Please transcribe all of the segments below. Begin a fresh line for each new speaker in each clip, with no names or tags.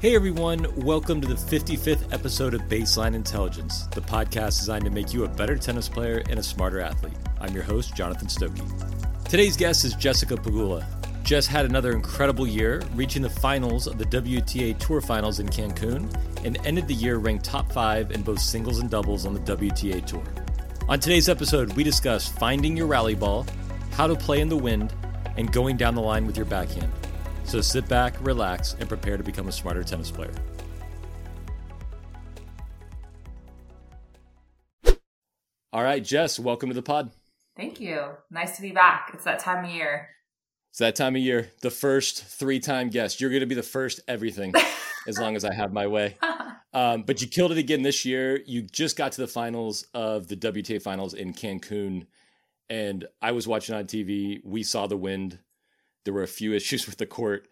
Hey everyone, welcome to the 55th episode of Baseline Intelligence, the podcast designed to make you a better tennis player and a smarter athlete. I'm your host, Jonathan Stokey. Today's guest is Jessica Pegula. Jess had another incredible year, reaching the finals of the WTA Tour Finals in Cancun, and ended the year ranked top five in both singles and doubles on the WTA Tour. On today's episode, we discuss finding your rally ball, how to play in the wind, and going down the line with your backhand. So sit back, relax, and prepare to become a smarter tennis player. All right, Jess, welcome to the pod.
Thank you. Nice to be back. It's that time of year.
It's that time of year. The first three time guest. You're going to be the first everything as long as I have my way. Um, but you killed it again this year. You just got to the finals of the WTA finals in Cancun. And I was watching on TV. We saw the wind. There were a few issues with the court.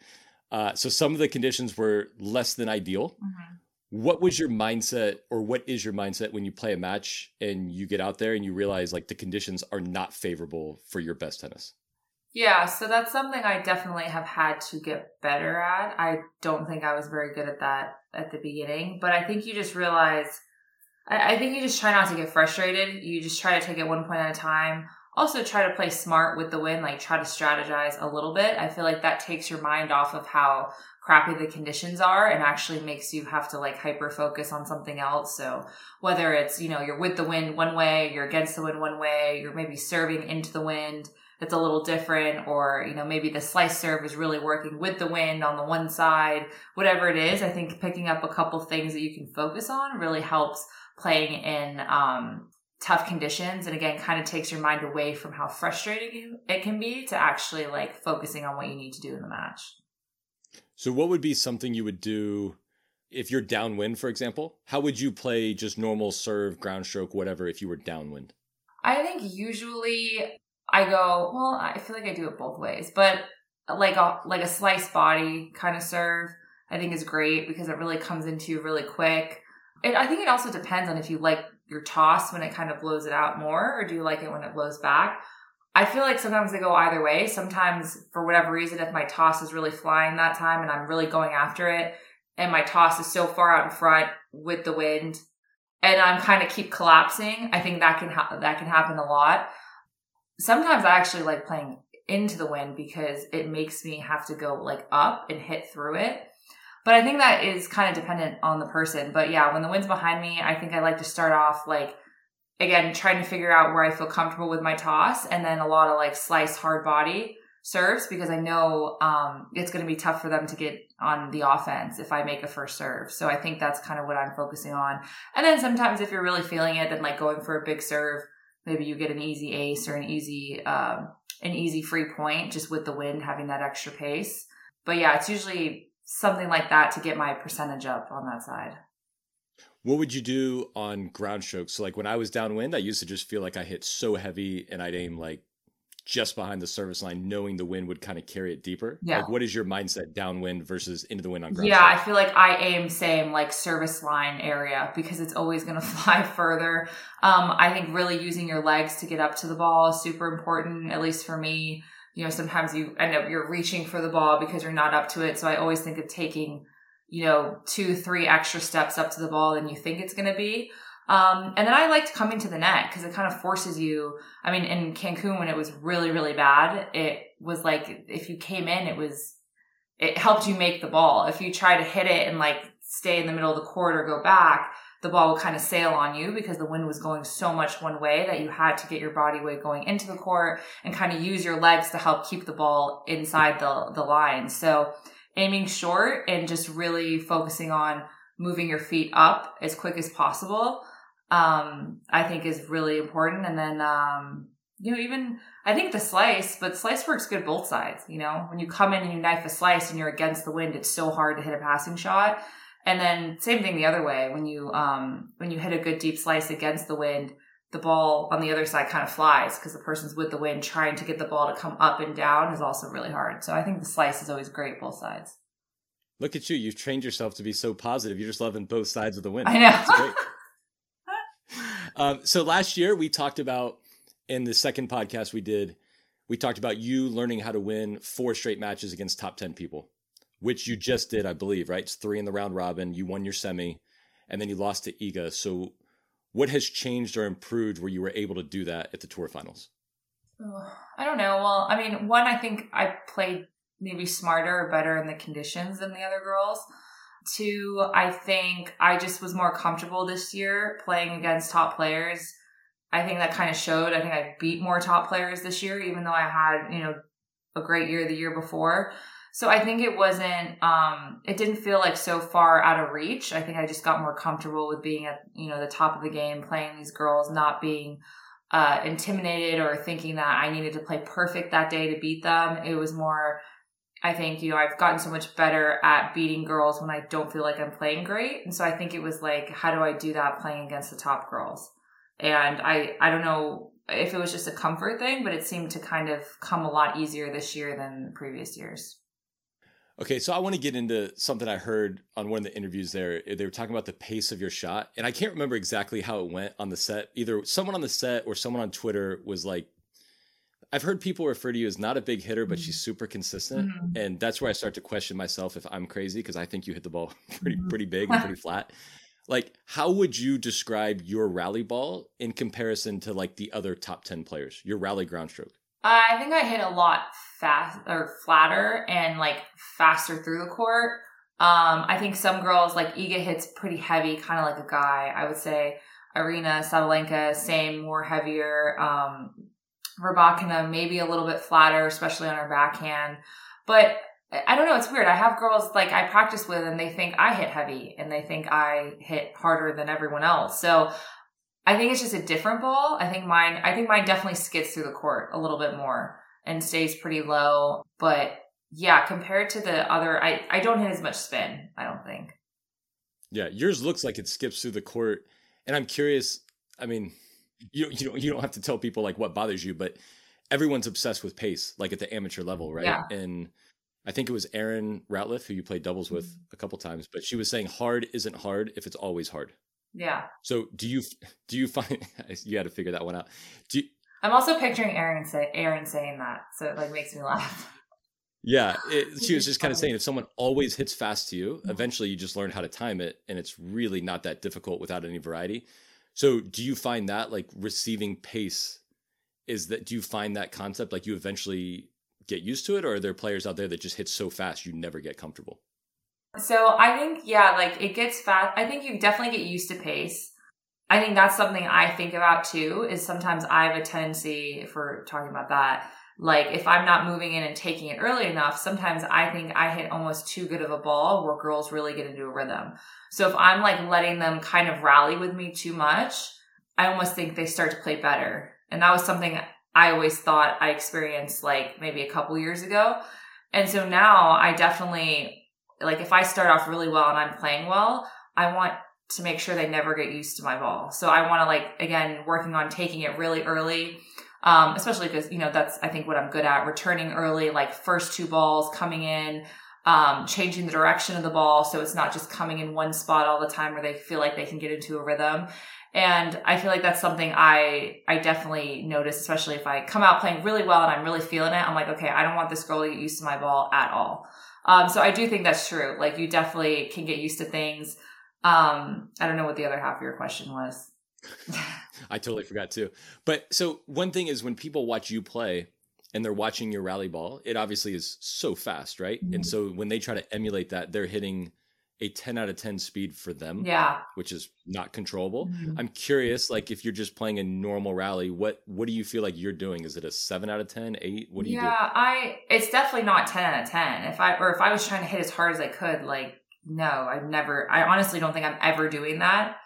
Uh, so some of the conditions were less than ideal. Mm-hmm. What was your mindset, or what is your mindset when you play a match and you get out there and you realize like the conditions are not favorable for your best tennis?
Yeah, so that's something I definitely have had to get better at. I don't think I was very good at that at the beginning, but I think you just realize, I, I think you just try not to get frustrated. You just try to take it one point at a time also try to play smart with the win, like try to strategize a little bit. I feel like that takes your mind off of how crappy the conditions are and actually makes you have to like hyper focus on something else. So whether it's, you know, you're with the wind one way, you're against the wind one way, you're maybe serving into the wind that's a little different or, you know, maybe the slice serve is really working with the wind on the one side, whatever it is. I think picking up a couple things that you can focus on really helps playing in um, tough conditions and again kind of takes your mind away from how frustrating it can be to actually like focusing on what you need to do in the match.
So what would be something you would do if you're downwind for example? How would you play just normal serve ground stroke whatever if you were downwind?
I think usually i go well i feel like i do it both ways but like a like a slice body kind of serve i think is great because it really comes into you really quick. It, i think it also depends on if you like your toss when it kind of blows it out more, or do you like it when it blows back? I feel like sometimes they go either way. Sometimes, for whatever reason, if my toss is really flying that time and I'm really going after it, and my toss is so far out in front with the wind, and I'm kind of keep collapsing, I think that can ha- that can happen a lot. Sometimes I actually like playing into the wind because it makes me have to go like up and hit through it. But I think that is kind of dependent on the person. But yeah, when the wind's behind me, I think I like to start off like again trying to figure out where I feel comfortable with my toss, and then a lot of like slice hard body serves because I know um, it's going to be tough for them to get on the offense if I make a first serve. So I think that's kind of what I'm focusing on. And then sometimes if you're really feeling it, then like going for a big serve, maybe you get an easy ace or an easy um, an easy free point just with the wind having that extra pace. But yeah, it's usually something like that to get my percentage up on that side.
What would you do on ground strokes? So like when I was downwind, I used to just feel like I hit so heavy and I'd aim like just behind the service line, knowing the wind would kind of carry it deeper. Yeah. Like what is your mindset downwind versus into the wind on ground?
Yeah, I feel like I aim same like service line area because it's always going to fly further. Um, I think really using your legs to get up to the ball is super important, at least for me you know, sometimes you end up, you're reaching for the ball because you're not up to it. So I always think of taking, you know, two, three extra steps up to the ball than you think it's going to be. Um, and then I liked coming to the net because it kind of forces you. I mean, in Cancun when it was really, really bad, it was like if you came in, it was, it helped you make the ball. If you try to hit it and like stay in the middle of the court or go back, the ball would kind of sail on you because the wind was going so much one way that you had to get your body weight going into the court and kind of use your legs to help keep the ball inside the, the line. So aiming short and just really focusing on moving your feet up as quick as possible, um, I think is really important. And then, um, you know, even I think the slice, but slice works good both sides. You know, when you come in and you knife a slice and you're against the wind, it's so hard to hit a passing shot. And then same thing the other way. When you um when you hit a good deep slice against the wind, the ball on the other side kind of flies because the person's with the wind trying to get the ball to come up and down is also really hard. So I think the slice is always great both sides.
Look at you. You've trained yourself to be so positive. You're just loving both sides of the wind.
I know.
um, so last year we talked about in the second podcast we did, we talked about you learning how to win four straight matches against top 10 people which you just did, I believe, right? It's three in the round robin. You won your semi, and then you lost to Iga. So, what has changed or improved where you were able to do that at the tour finals?
I don't know. Well, I mean, one, I think I played maybe smarter or better in the conditions than the other girls. Two, I think I just was more comfortable this year playing against top players. I think that kind of showed. I think I beat more top players this year, even though I had, you know, a great year the year before. So I think it wasn't, um, it didn't feel like so far out of reach. I think I just got more comfortable with being at, you know, the top of the game, playing these girls, not being, uh, intimidated or thinking that I needed to play perfect that day to beat them. It was more, I think, you know, I've gotten so much better at beating girls when I don't feel like I'm playing great. And so I think it was like, how do I do that playing against the top girls? And I, I don't know if it was just a comfort thing, but it seemed to kind of come a lot easier this year than previous years.
Okay, so I want to get into something I heard on one of the interviews there. They were talking about the pace of your shot, and I can't remember exactly how it went on the set. Either someone on the set or someone on Twitter was like, I've heard people refer to you as not a big hitter, but she's mm-hmm. super consistent, mm-hmm. and that's where I start to question myself if I'm crazy because I think you hit the ball pretty mm-hmm. pretty big and pretty flat. Like, how would you describe your rally ball in comparison to like the other top ten players? Your rally ground stroke.
I think I hit a lot fast or flatter and like faster through the court. Um, I think some girls like Iga hits pretty heavy, kind of like a guy. I would say Aryna Sabalenka, same, more heavier. Um, Rybakina maybe a little bit flatter, especially on her backhand. But I don't know. It's weird. I have girls like I practice with, and they think I hit heavy, and they think I hit harder than everyone else. So I think it's just a different ball. I think mine. I think mine definitely skids through the court a little bit more and stays pretty low. But yeah, compared to the other, I I don't hit as much spin. I don't think.
Yeah, yours looks like it skips through the court, and I'm curious. I mean, you you don't you don't have to tell people like what bothers you, but everyone's obsessed with pace, like at the amateur level, right?
Yeah.
And I think it was Erin Routliffe who you played doubles with mm-hmm. a couple times, but she was saying hard isn't hard if it's always hard.
Yeah.
So do you do you find you had to figure that one out? Do you,
I'm also picturing Aaron say Erin saying that, so it like makes me laugh.
Yeah, it, she was just kind of saying if someone always hits fast to you, mm-hmm. eventually you just learn how to time it, and it's really not that difficult without any variety. So, do you find that like receiving pace is that? Do you find that concept like you eventually get used to it, or are there players out there that just hit so fast you never get comfortable?
So I think, yeah, like it gets fast. I think you definitely get used to pace. I think that's something I think about too, is sometimes I have a tendency for talking about that. Like if I'm not moving in and taking it early enough, sometimes I think I hit almost too good of a ball where girls really get into a rhythm. So if I'm like letting them kind of rally with me too much, I almost think they start to play better. And that was something I always thought I experienced like maybe a couple years ago. And so now I definitely like if I start off really well and I'm playing well, I want to make sure they never get used to my ball. So I want to like again working on taking it really early. Um, especially because you know that's I think what I'm good at returning early, like first two balls coming in, um, changing the direction of the ball so it's not just coming in one spot all the time where they feel like they can get into a rhythm. And I feel like that's something I I definitely notice, especially if I come out playing really well and I'm really feeling it. I'm like, okay, I don't want this girl to get used to my ball at all. Um, so I do think that's true. Like you definitely can get used to things. Um, I don't know what the other half of your question was.
I totally forgot too. But so one thing is when people watch you play and they're watching your rally ball, it obviously is so fast, right? Mm-hmm. And so when they try to emulate that, they're hitting a 10 out of 10 speed for them
yeah.
which is not controllable. Mm-hmm. i'm curious like if you're just playing a normal rally what what do you feel like you're doing? Is it a 7 out of 10 8 what do you
yeah, do? Yeah i it's definitely not 10 out of 10 if i or if i was trying to hit as hard as i could like no i've never i honestly don't think i'm ever doing that.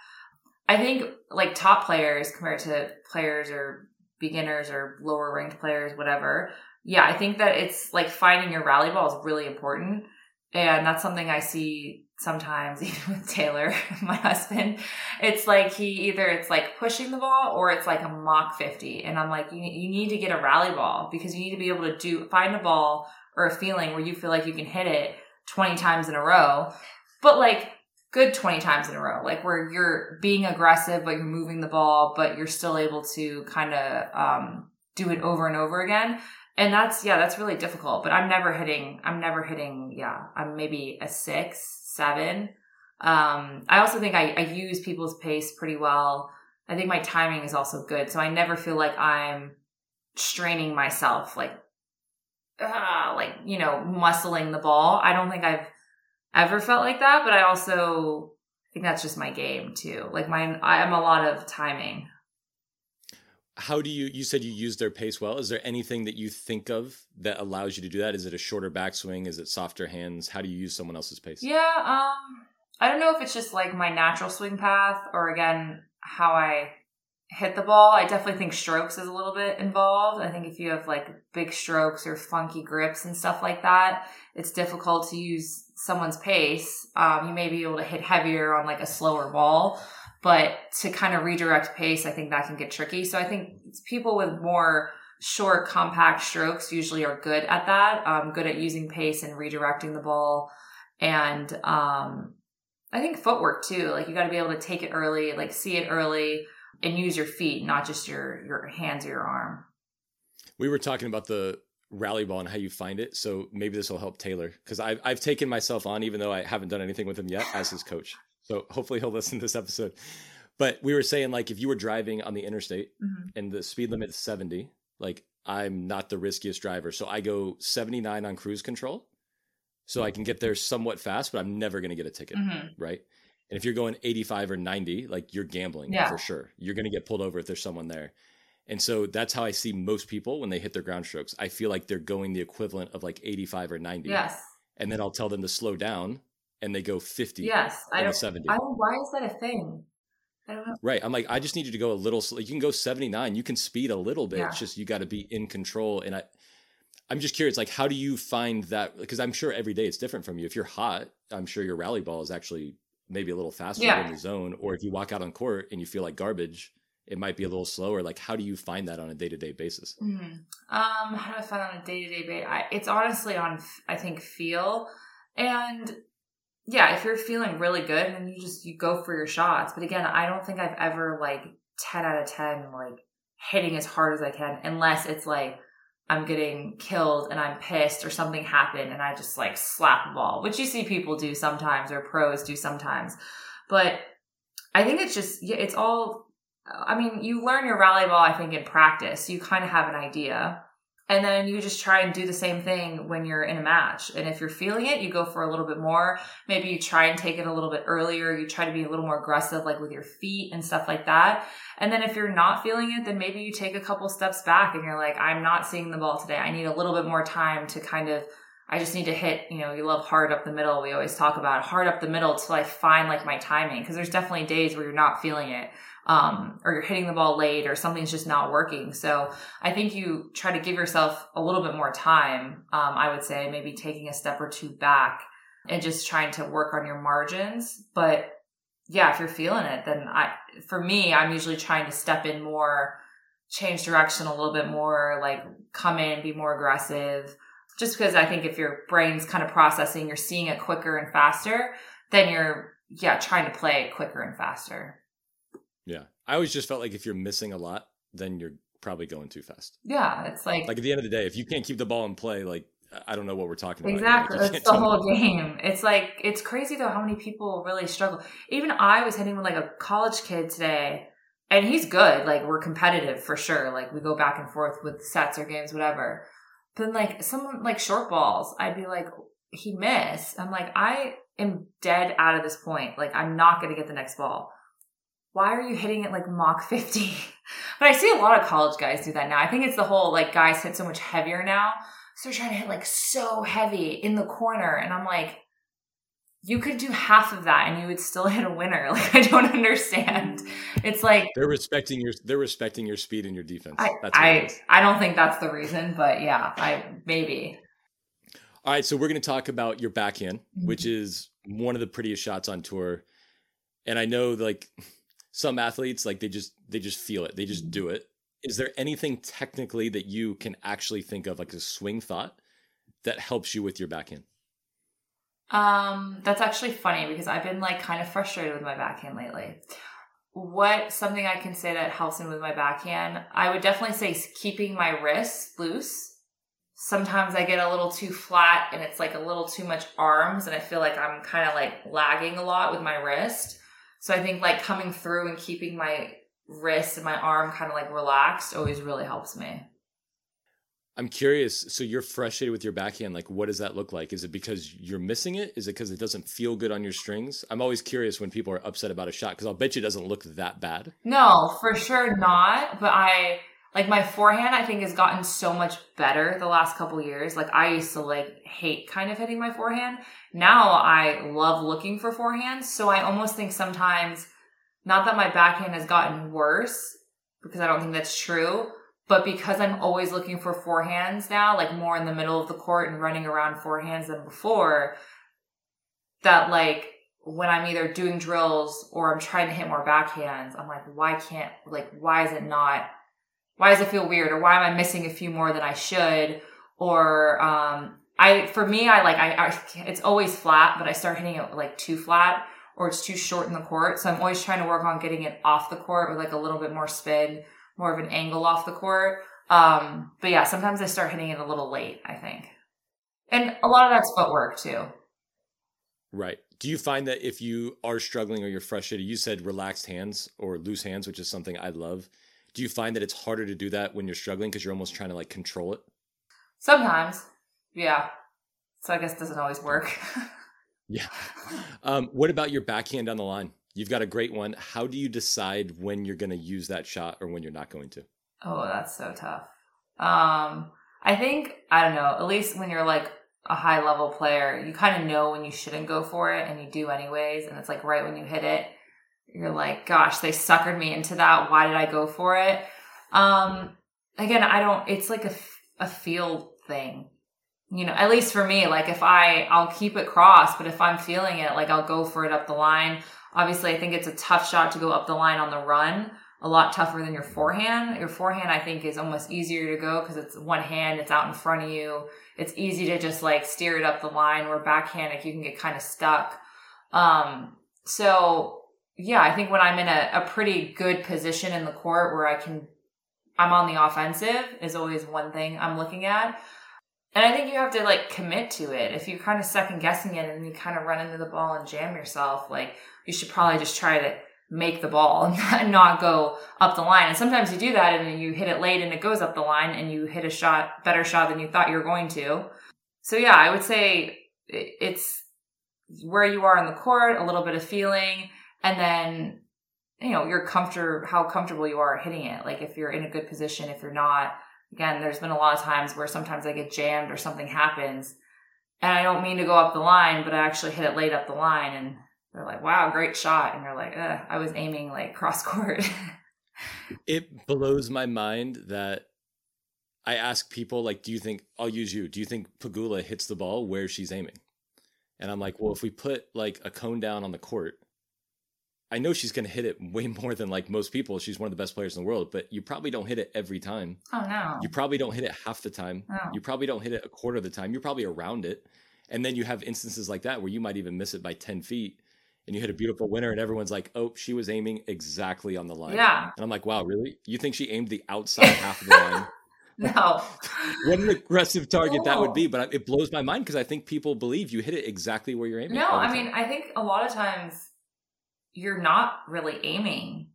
I think like top players compared to players or beginners or lower ranked players whatever yeah i think that it's like finding your rally ball is really important. And that's something i see sometimes even with Taylor, my husband, it's like he either it's like pushing the ball or it's like a Mach 50. And I'm like, you, you need to get a rally ball because you need to be able to do, find a ball or a feeling where you feel like you can hit it 20 times in a row, but like good 20 times in a row, like where you're being aggressive, but you're moving the ball, but you're still able to kind of, um, do it over and over again. and that's yeah that's really difficult but i'm never hitting i'm never hitting yeah i'm maybe a six seven. Um i also think i, I use people's pace pretty well. I think my timing is also good so i never feel like i'm straining myself like uh, like you know muscling the ball. I don't think i've ever felt like that but i also think that's just my game too. Like mine i'm a lot of timing
how do you you said you use their pace well. Is there anything that you think of that allows you to do that? Is it a shorter backswing? Is it softer hands? How do you use someone else's pace?
Yeah um i don't know if it's just like my natural swing path or again how i hit the ball. I definitely think strokes is a little bit involved. I think if you have like big strokes or funky grips and stuff like that it's difficult to use someone's pace. Um, you may be able to hit heavier on like a slower ball but to kind of redirect pace, I think that can get tricky. So I think people with more short, compact strokes usually are good at that, um, good at using pace and redirecting the ball. And um, I think footwork too. Like you got to be able to take it early, like see it early, and use your feet, not just your your hands or your arm.
We were talking about the rally ball and how you find it. So maybe this will help Taylor because I've I've taken myself on, even though I haven't done anything with him yet, as his coach. So hopefully he'll listen to this episode. But we were saying like if you were driving on the interstate mm-hmm. and the speed limit is 70, like I'm not the riskiest driver. So I go 79 on cruise control. So I can get there somewhat fast, but I'm never going to get a ticket, mm-hmm. right? And if you're going 85 or 90, like you're gambling yeah. for sure. You're going to get pulled over if there's someone there. And so that's how I see most people when they hit their ground strokes. I feel like they're going the equivalent of like 85 or 90.
Yes.
And then I'll tell them to slow down and they go 50
yes i don't 70 I don't, why is that a thing
I don't know. Right. I'm like, I just need you to go a little. You can go 79. You can speed a little bit. Yeah. It's just you got to be in control. And I, I'm just curious, like, how do you find that? Because I'm sure every day it's different from you. If you're hot, I'm sure your rally ball is actually maybe a little faster yeah. in the zone. Or if you walk out on court and you feel like garbage, it might be a little slower. Like, how do you find that on a day to day basis?
Mm-hmm. Um, how do I find on a day to day basis? It's honestly on, I think, feel. And yeah, if you're feeling really good, then you just you go for your shots. But again, I don't think I've ever like ten out of ten like hitting as hard as I can, unless it's like I'm getting killed and I'm pissed or something happened and I just like slap a ball, which you see people do sometimes or pros do sometimes. But I think it's just yeah, it's all. I mean, you learn your rally ball, I think, in practice. You kind of have an idea. And then you just try and do the same thing when you're in a match. And if you're feeling it, you go for a little bit more. Maybe you try and take it a little bit earlier. You try to be a little more aggressive, like with your feet and stuff like that. And then if you're not feeling it, then maybe you take a couple steps back and you're like, I'm not seeing the ball today. I need a little bit more time to kind of I just need to hit, you know, you love hard up the middle. We always talk about hard up the middle till I find like my timing. Cause there's definitely days where you're not feeling it um, or you're hitting the ball late or something's just not working. So I think you try to give yourself a little bit more time. Um, I would say maybe taking a step or two back and just trying to work on your margins. But yeah, if you're feeling it, then I, for me, I'm usually trying to step in more, change direction a little bit more, like come in, be more aggressive. Just because I think if your brain's kind of processing, you're seeing it quicker and faster, then you're, yeah, trying to play it quicker and faster.
I always just felt like if you're missing a lot, then you're probably going too fast.
Yeah. It's like,
like at the end of the day, if you can't keep the ball in play, like, I don't know what we're talking about.
Exactly. Like, it's the whole game. It's like, it's crazy though how many people really struggle. Even I was hitting with like a college kid today and he's good. Like we're competitive for sure. Like we go back and forth with sets or games, whatever. But then like someone like short balls, I'd be like, he missed. I'm like, I am dead out of this point. Like I'm not going to get the next ball why are you hitting it like Mach 50? but I see a lot of college guys do that now. I think it's the whole like guys hit so much heavier now. So they're trying to hit like so heavy in the corner. And I'm like, you could do half of that and you would still hit a winner. Like I don't understand. It's like
they're respecting your they're respecting your speed and your defense.
I I, I don't think that's the reason, but yeah, I maybe.
All right, so we're going to talk about your backhand, mm-hmm. which is one of the prettiest shots on tour. And I know like some athletes like they just they just feel it. They just mm-hmm. do it. Is there anything technically that you can actually think of like a swing thought that helps you with your backhand?
Um that's actually funny because i've been like kind of frustrated with my backhand lately. What something i can say that helps me with my backhand i would definitely say keeping my wrists loose. Sometimes I get a little too flat and it's like a little too much arms and I feel like I'm kind of like lagging a lot with my wrist. So I think like coming through and keeping my wrist and my arm kind of like relaxed always really helps me.
I'm curious. So you're frustrated with your backhand. Like, what does that look like? Is it because you're missing it? Is it because it doesn't feel good on your strings? I'm always curious when people are upset about a shot because I'll bet you it doesn't look that bad.
No, for sure not. But I like my forehand. I think has gotten so much better the last couple years. Like I used to like hate kind of hitting my forehand. Now I love looking for forehands. So I almost think sometimes, not that my backhand has gotten worse because I don't think that's true but because I'm always looking for forehands now, like more in the middle of the court and running around forehands than before, that like when I'm either doing drills or I'm trying to hit more backhands, I'm like, why can't, like, why is it not, why does it feel weird? Or why am I missing a few more than I should? Or, um, I, for me, I like, I, I, it's always flat, but I start hitting it like too flat or it's too short in the court. So I'm always trying to work on getting it off the court with like a little bit more spin more of an angle off the court. Um, but yeah, sometimes I start hitting it a little late, I think. And a lot of that's footwork too.
Right. Do you find that if you are struggling or you're frustrated, you said relaxed hands or loose hands, which is something I love. Do you find that it's harder to do that when you're struggling because you're almost trying to like control it?
Sometimes. Yeah. So I guess it doesn't always work.
yeah. Um, what about your backhand on the line? You've got a great one. How do you decide when you're going to use that shot or when you're not going to?
Oh, that's so tough. Um, I think I don't know. At least when you're like a high level player, you kind of know when you shouldn't go for it, and you do anyways. And it's like right when you hit it, you're like, "Gosh, they suckered me into that. Why did I go for it?" Um, again, I don't. It's like a a feel thing you know, at least for me, like if I, I'll keep it crossed, but if I'm feeling it, like I'll go for it up the line. Obviously, I think it's a tough shot to go up the line on the run, a lot tougher than your forehand. Your forehand, I think, is almost easier to go because it's one hand, it's out in front of you. It's easy to just like steer it up the line. Where backhand, like you can get kind of stuck. Um, so yeah, I think when I'm in a, a pretty good position in the court where I can, I'm on the offensive is always one thing I'm looking at. And I think you have to like commit to it. If you're kind of second guessing it and you kind of run into the ball and jam yourself, like you should probably just try to make the ball and not go up the line. And sometimes you do that and you hit it late and it goes up the line and you hit a shot, better shot than you thought you were going to. So yeah, I would say it's where you are in the court, a little bit of feeling, and then, you know, your comfort, how comfortable you are hitting it. Like if you're in a good position, if you're not, again, there's been a lot of times where sometimes I get jammed or something happens and I don't mean to go up the line, but I actually hit it late up the line and they're like, wow, great shot. And you're like, I was aiming like cross court.
it blows my mind that I ask people, like, do you think, I'll use you, do you think Pegula hits the ball where she's aiming? And I'm like, well, if we put like a cone down on the court, I know she's going to hit it way more than like most people. She's one of the best players in the world, but you probably don't hit it every time.
Oh no.
You probably don't hit it half the time.
No.
You probably don't hit it a quarter of the time. You're probably around it. And then you have instances like that where you might even miss it by 10 feet and you hit a beautiful winner and everyone's like, "Oh, she was aiming exactly on the line."
Yeah.
And I'm like, "Wow, really? You think she aimed the outside half of the line?"
no.
what an aggressive target no. that would be, but it blows my mind because I think people believe you hit it exactly where you're aiming.
No, I mean, I think a lot of times you're not really aiming.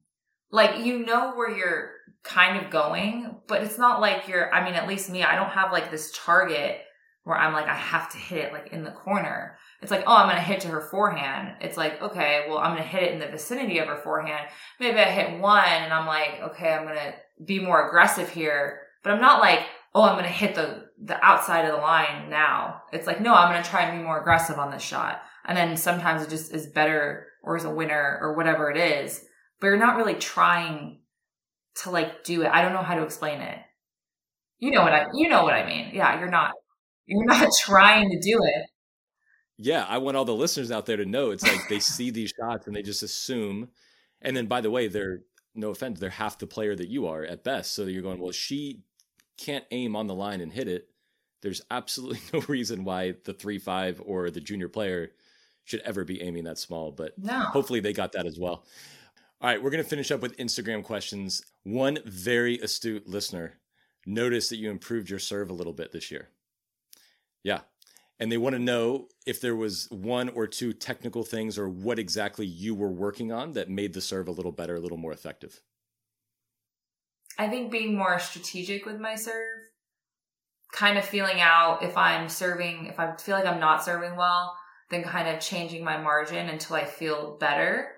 Like you know where you're kind of going, but it's not like you're I mean at least me, I don't have like this target where I'm like I have to hit it like in the corner. It's like, oh, I'm to hit to her forehand. It's like, okay, well, I'm to hit it in the vicinity of her forehand. Maybe I hit one and I'm like, okay, I'm to be more aggressive here, but I'm not like, oh, I'm to hit the, the outside of the line now. It's like, no, I'm to try and be more aggressive on this shot. And then sometimes it just is better or is a winner or whatever it is, but you're not really trying to like do it. I don't know how to explain it. You know what I, you know what I mean. Yeah. You're not, you're not trying to do it.
Yeah. I want all the listeners out there to know it's like they see these shots and they just assume. And then by the way, they're, no offense, they're half the player that you are at best. So you're going, well, she can't aim on the line and hit it. There's absolutely no reason why the three five or the junior player should ever be aiming that small, but
no.
hopefully they got that as well. All right, we're going to finish up with Instagram questions. One very astute listener noticed that you improved your serve a little bit this year. Yeah. And they want to know if there was one or two technical things or what exactly you were working on that made the serve a little better, a little more effective.
I think being more strategic with my serve, kind of feeling out if I'm serving, if I feel like I'm not serving well, then kind of changing my margin until I feel better.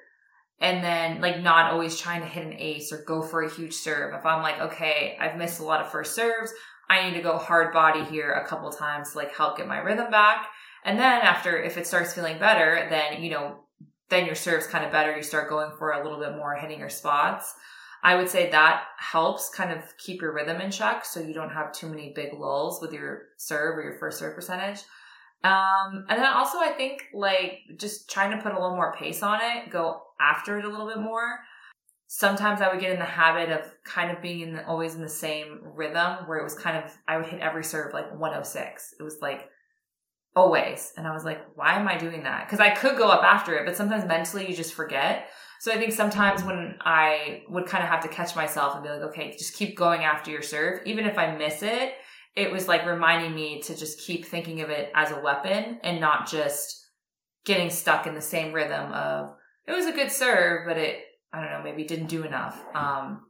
And then like not always trying to hit an ace or go for a huge serve. If I'm like, okay, I've missed a lot of first serves, I need to go hard body here a couple times to like help get my rhythm back. And then after, if it starts feeling better, then, you know, then your serve's kind of better. You start going for a little bit more hitting your spots. I would say that helps kind of keep your rhythm in check so you don't have too many big lulls with your serve or your first serve percentage. Um, and then also I think like just trying to put a little more pace on it, go after it a little bit more. Sometimes I would get in the habit of kind of being in the, always in the same rhythm where it was kind of, I would hit every serve like 106. It was like always. And I was like, why am I doing that? Cause I could go up after it, but sometimes mentally you just forget. So I think sometimes when I would kind of have to catch myself and be like, okay, just keep going after your serve, even if I miss it, it was like reminding me to just keep thinking of it as a weapon and not just getting stuck in the same rhythm of it was a good serve, but it, I don't know, maybe didn't do enough. Um,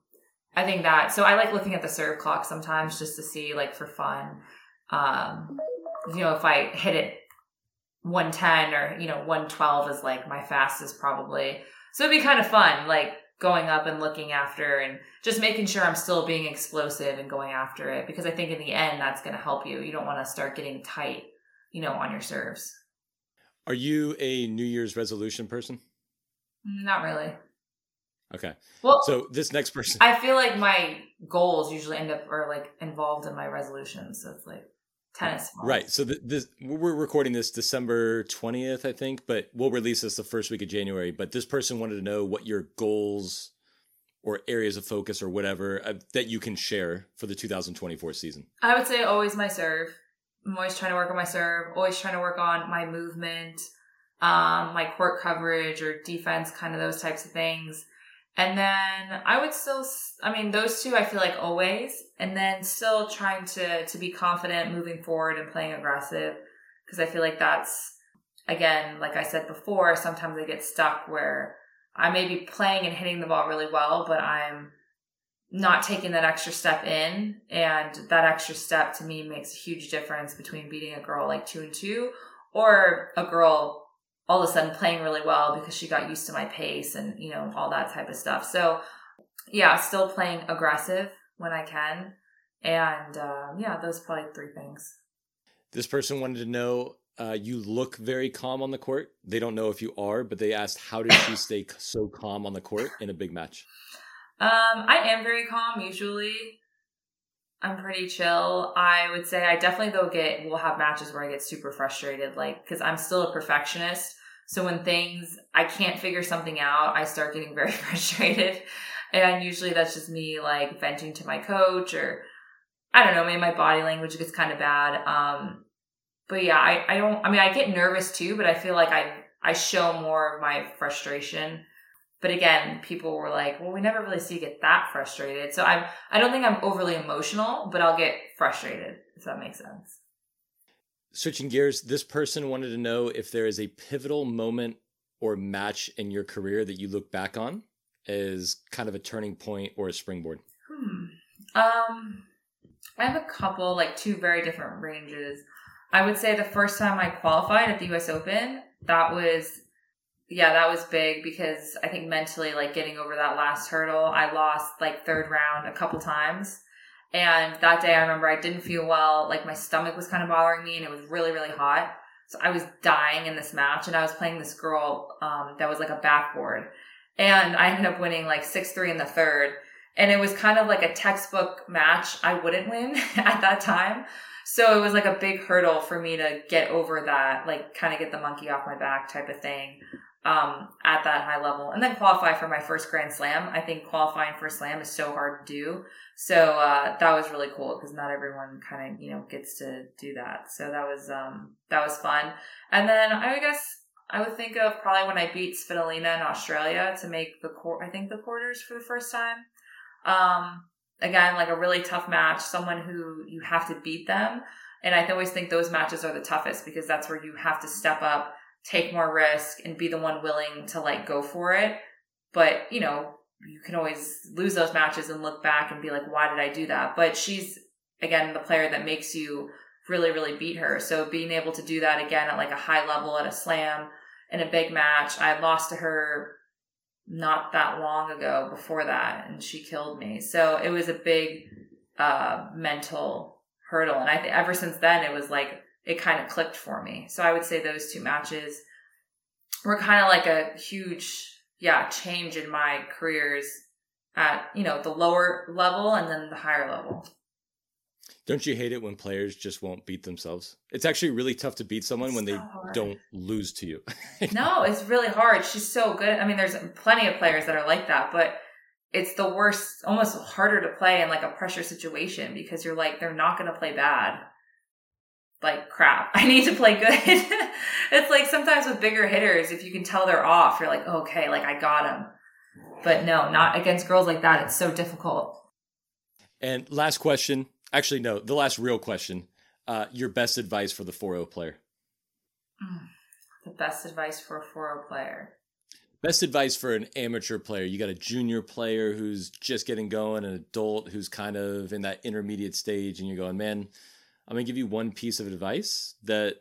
I think that, so I like looking at the serve clock sometimes just to see like for fun. Um, you know, if I hit it 110 or, you know, 112 is like my fastest probably. So it'd be kind of fun, like going up and looking after and just making sure I'm still being explosive and going after it because I think in the end that's going to help you. You don't want to start getting tight, you know, on your serves.
Are you a New Year's resolution person?
Mm, not really.
Okay.
Well,
so this next person,
I feel like my goals usually end up or like involved in my resolutions. So it's like tennis.
Balls. Right. So the, this we're recording this December twentieth, I think, but we'll release this the first week of January. But this person wanted to know what your goals or areas of focus or whatever uh, that you can share for the 2024 season.
I would say always my serve. I'm always trying to work on my serve. Always trying to work on my movement, um, my court coverage or defense, kind of those types of things. And then I would still, I mean, those two I feel like always, and then still trying to, to be confident moving forward and playing aggressive. Cause I feel like that's, again, like I said before, sometimes I get stuck where I may be playing and hitting the ball really well, but I'm not taking that extra step in. And that extra step to me makes a huge difference between beating a girl like two and two or a girl all of a sudden playing really well because she got used to my pace and, you know, all that type of stuff. So yeah, still playing aggressive when I can. And um, yeah, those probably three things.
This person wanted to know uh, you look very calm on the court. They don't know if you are, but they asked, how did she stay so calm on the court in a big match?
Um, I am very calm usually. I'm pretty chill. I would say I definitely though get we'll have matches where I get super frustrated, like because I'm still a perfectionist. So when things I can't figure something out, I start getting very frustrated. And usually that's just me like venting to my coach or I don't know, maybe my body language gets kind of bad. Um but yeah, I, I don't I mean I get nervous too, but I feel like I I show more of my frustration but again, people were like, well, we never really see you get that frustrated. So I'm, I don't think I'm overly emotional, but I'll get frustrated, if that makes sense.
Switching gears, this person wanted to know if there is a pivotal moment or match in your career that you look back on as kind of a turning point or a springboard.
Hmm. Um, I have a couple, like two very different ranges. I would say the first time I qualified at the US Open, that was yeah, that was big because I think mentally, like getting over that last hurdle, I lost like third round a couple times. And that day I remember I didn't feel well. Like my stomach was kind of bothering me and it was really, really hot. So I was dying in this match and I was playing this girl, um, that was like a backboard and I ended up winning like six, three in the third. And it was kind of like a textbook match I wouldn't win at that time. So it was like a big hurdle for me to get over that, like kind of get the monkey off my back type of thing um, at that high level and then qualify for my first grand slam. I think qualifying for a slam is so hard to do. So, uh, that was really cool because not everyone kind of, you know, gets to do that. So that was, um, that was fun. And then I guess I would think of probably when I beat Svitolina in Australia to make the court, I think the quarters for the first time. Um, again, like a really tough match, someone who you have to beat them. And I always think those matches are the toughest because that's where you have to step up, take more risk, and be the one willing to like go for it. But, you know, you can always lose those matches and look back and be like, why did I do that? But she's, again, the player that makes you really, really beat her. So being able to do that again at like a high level at a slam in a big match, I lost to her not that long ago before that and she killed me. So it was a big uh, mental hurdle. And I think ever since then, it was like, it kind of clicked for me. So I would say those two matches were kind of like a huge, yeah, change in my careers at, you know, the lower level and then the higher level.
Don't you hate it when players just won't beat themselves? It's actually really tough to beat someone it's when so they hard. don't lose to you.
no, it's really hard. She's so good. I mean, there's plenty of players that are like that, but it's the worst, almost harder to play in like a pressure situation because you're like, they're not going to play bad. Like crap. I need to play good. it's like sometimes with bigger hitters, if you can tell they're off, you're like, okay, like I got them. But no, not against girls like that. It's so difficult.
And last question Actually, no. The last real question: uh, your best advice for the 4-0 player.
The best advice for a 4-0 player.
Best advice for an amateur player. You got a junior player who's just getting going, an adult who's kind of in that intermediate stage, and you're going, man, I'm gonna give you one piece of advice that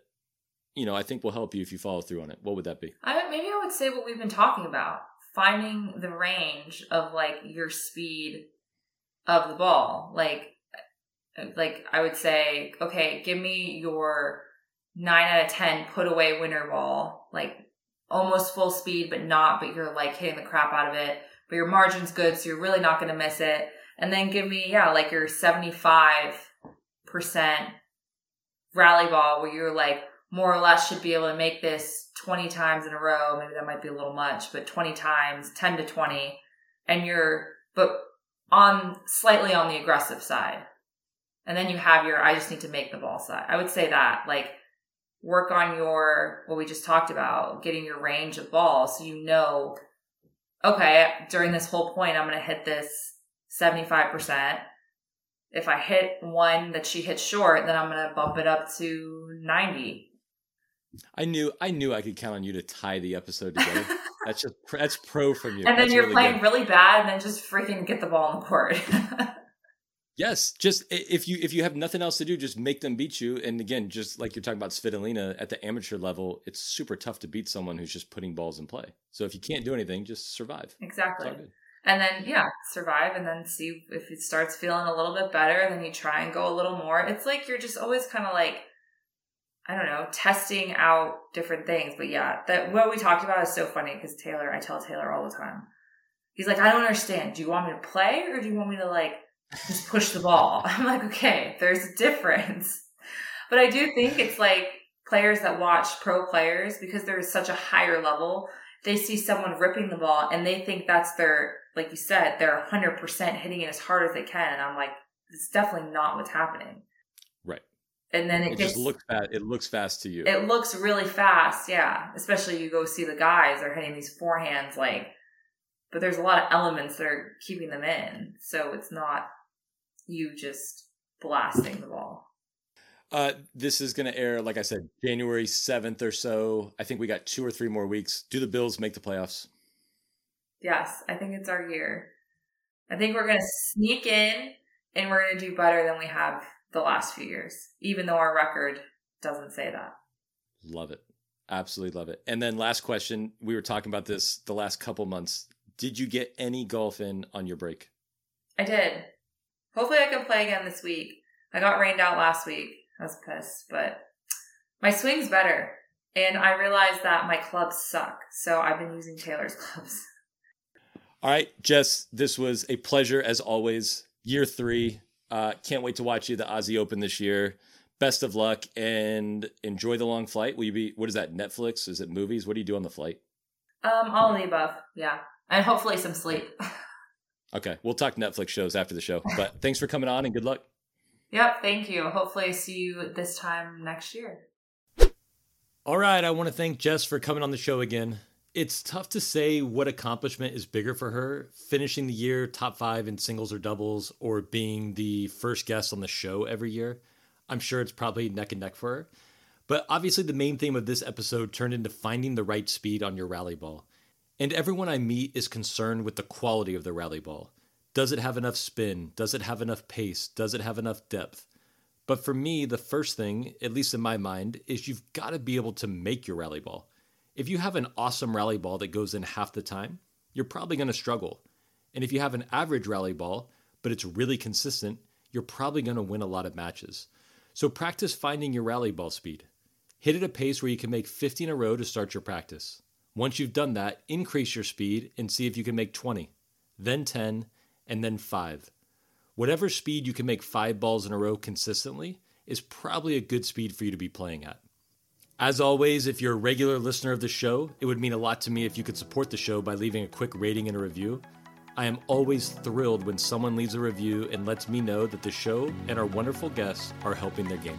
you know I think will help you if you follow through on it. What would that be?
I maybe I would say what we've been talking about: finding the range of like your speed of the ball. Like like I would say, okay, give me your nine out of 10 put away winner ball, like almost full speed, but not, but you're like hitting the crap out of it, but your margin's good. So you're really not going to miss it. And then give me, yeah, like your 75% rally ball where you're like more or less should be able to make this 20 times in a row. Maybe that might be a little much, but 20 times, 10 to 20. And you're, but on slightly on the aggressive side. And then you have your, I just need to make the ball side. I would say that, like, work on your, what we just talked about, getting your range of balls so you know, okay, during this whole point, I'm going to hit this 75%. If I hit one that she hits short, then I'm going to bump it up to 90.
I knew I knew I could count on you to tie the episode together. that's just that's pro from you.
And then
that's
you're really playing good. really bad, and then just freaking get the ball in the court.
Yes, just if you if you have nothing else to do, just make them beat you. And again, just like you're talking about Svitolina at the amateur level, it's super tough to beat someone who's just putting balls in play. So if you can't do anything, just survive.
Exactly. And then yeah, survive, and then see if it starts feeling a little bit better. Then you try and go a little more. It's like you're just always kind of like I don't know, testing out different things. But yeah, that what we talked about is so funny because Taylor, I tell Taylor all the time. He's like, I don't understand. Do you want me to play or do you want me to like just push the ball. I'm like, okay, there's a difference. But I do think it's like players that watch pro players because they're such a higher level, they see someone ripping the ball and they think that's their, like you said, they're 100% hitting it as hard as they can. And I'm like, it's definitely not what's happening.
Right.
And then it,
it
gets,
just looks fast. It looks fast to you.
It looks really fast, yeah. Especially you go see the guys they're hitting these forehands like, but there's a lot of elements that are keeping them in. So it's not you just blasting the ball.
Uh, this is going to air, like I said, January 7th or so. I think we got two or three more weeks. Do the Bills make the playoffs?
Yes, I think it's our year. I think we're going to sneak in and we're going to do better than we have the last few years, even though our record doesn't say that.
Love it. Absolutely love it. And then last question, we were talking about this the last couple months. Did you get any golf in on your break?
I did. Hopefully, I can play again this week. I got rained out last week. I was pissed, but my swing's better. And I realized that my clubs suck. So I've been using Taylor's clubs.
All right, Jess, this was a pleasure as always. Year three. Uh, can't wait to watch you the Aussie Open this year. Best of luck and enjoy the long flight. Will you be, what is that, Netflix? Is it movies? What do you do on the flight?
Um, all of the above. Yeah. And hopefully some sleep.
Okay, we'll talk Netflix shows after the show. But thanks for coming on and good luck.
Yep, thank you. Hopefully, I see you this time next year.
All right, I want to thank Jess for coming on the show again. It's tough to say what accomplishment is bigger for her finishing the year top five in singles or doubles or being the first guest on the show every year. I'm sure it's probably neck and neck for her. But obviously, the main theme of this episode turned into finding the right speed on your rally ball. And everyone I meet is concerned with the quality of the rally ball. Does it have enough spin? Does it have enough pace? Does it have enough depth? But for me, the first thing, at least in my mind, is you've got to be able to make your rally ball. If you have an awesome rally ball that goes in half the time, you're probably going to struggle. And if you have an average rally ball, but it's really consistent, you're probably going to win a lot of matches. So practice finding your rally ball speed. Hit it at a pace where you can make 50 in a row to start your practice. Once you've done that, increase your speed and see if you can make 20, then 10, and then 5. Whatever speed you can make 5 balls in a row consistently is probably a good speed for you to be playing at. As always, if you're a regular listener of the show, it would mean a lot to me if you could support the show by leaving a quick rating and a review. I am always thrilled when someone leaves a review and lets me know that the show and our wonderful guests are helping their game.